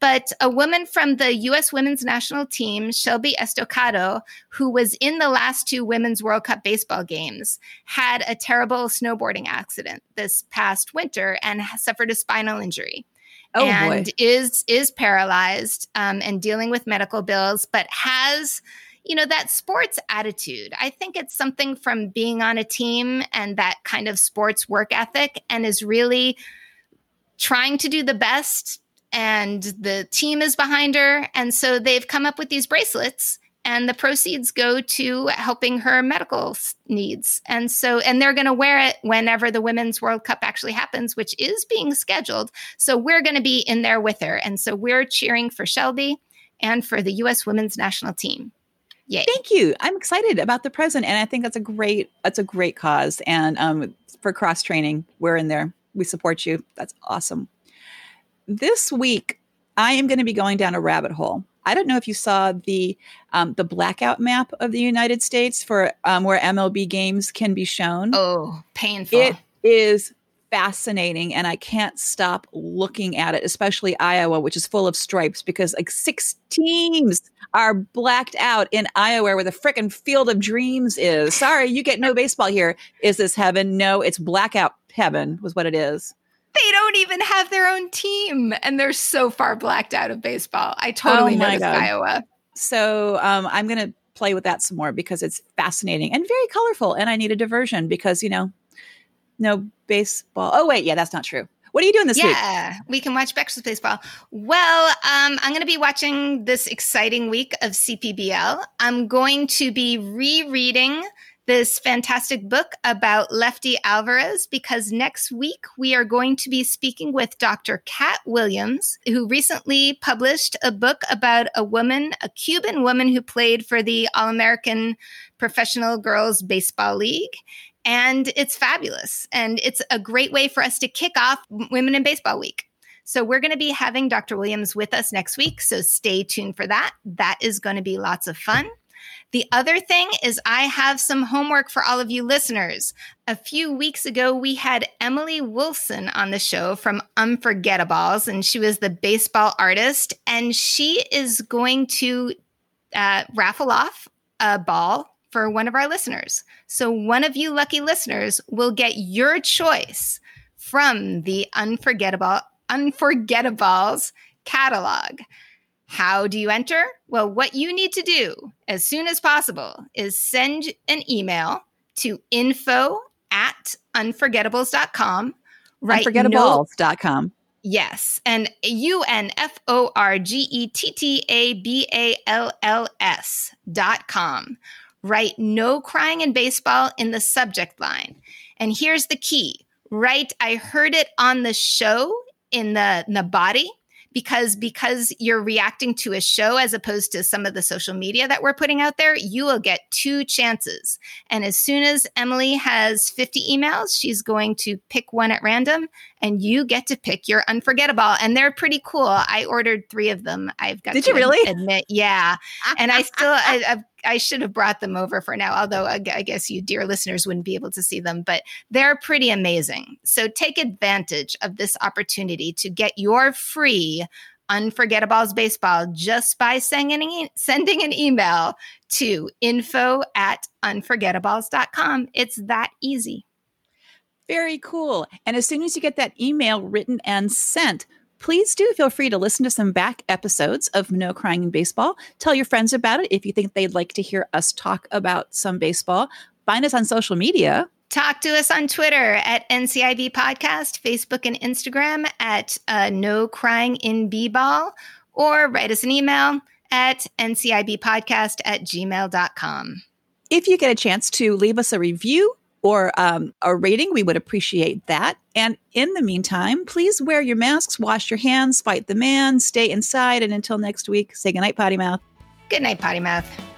But a woman from the U.S. women's national team, Shelby Estocado, who was in the last two Women's World Cup baseball games, had a terrible snowboarding accident this past winter and suffered a spinal injury. Oh, and boy. is is paralyzed um, and dealing with medical bills, but has you know, that sports attitude. I think it's something from being on a team and that kind of sports work ethic and is really trying to do the best. And the team is behind her. And so they've come up with these bracelets and the proceeds go to helping her medical needs. And so, and they're going to wear it whenever the Women's World Cup actually happens, which is being scheduled. So we're going to be in there with her. And so we're cheering for Shelby and for the U.S. women's national team. Yay. Thank you. I'm excited about the present, and I think that's a great that's a great cause. And um, for cross training, we're in there. We support you. That's awesome. This week, I am going to be going down a rabbit hole I don't know if you saw the um, the blackout map of the United States for um, where MLB games can be shown. Oh, painful! It is fascinating, and I can't stop looking at it. Especially Iowa, which is full of stripes, because like six teams are blacked out in Iowa, where the frickin' Field of Dreams is. Sorry, you get no baseball here. Is this heaven? No, it's blackout heaven. Was what it is they don't even have their own team and they're so far blacked out of baseball. I totally oh noticed God. Iowa. So um, I'm going to play with that some more because it's fascinating and very colorful. And I need a diversion because, you know, no baseball. Oh, wait. Yeah, that's not true. What are you doing this yeah, week? Yeah, we can watch Baseball. Well, um, I'm going to be watching this exciting week of CPBL. I'm going to be rereading this fantastic book about Lefty Alvarez because next week we are going to be speaking with Dr. Kat Williams, who recently published a book about a woman, a Cuban woman who played for the All American Professional Girls Baseball League. And it's fabulous. And it's a great way for us to kick off Women in Baseball Week. So we're going to be having Dr. Williams with us next week. So stay tuned for that. That is going to be lots of fun. The other thing is, I have some homework for all of you listeners. A few weeks ago, we had Emily Wilson on the show from Unforgettaballs, and she was the baseball artist. And she is going to uh, raffle off a ball for one of our listeners. So, one of you lucky listeners will get your choice from the Unforgettaball Unforgettaballs catalog. How do you enter? Well, what you need to do as soon as possible is send an email to info at unforgettaballs.com. Unforgettaballs.com. Yes. And U N F O R G E T T A B A L L S dot com. Write no crying in baseball in the subject line. And here's the key. Write, I heard it on the show in the, in the body because because you're reacting to a show as opposed to some of the social media that we're putting out there you will get two chances. And as soon as emily has 50 emails she's going to pick one at random and you get to pick your unforgettaball. And they're pretty cool. I ordered three of them. I've got did you really? admit yeah. And i still I, I've I should have brought them over for now, although I, guess you, dear listeners, wouldn't be able to see them, but they're pretty amazing. So take advantage of this opportunity to get your free Unforgettaballs Baseball just by sending, sending an email to info at unforgettaballs.com. It's that easy. Very cool. And as soon as you get that email written and sent, please do feel free to listen to some back episodes of No Crying in Baseball. Tell your friends about it if you think they'd like to hear us talk about some baseball. Find us on social media. Talk to us on Twitter at NCIB Podcast, Facebook and Instagram at uh, No Crying in B-Ball, or write us an email at ncibpodcast at gmail.com. If you get a chance to leave us a review, or um, a rating, we would appreciate that. And in the meantime, please wear your masks, wash your hands, fight the man, stay inside. And until next week, say goodnight, Potty Mouth. Good night, Potty Mouth.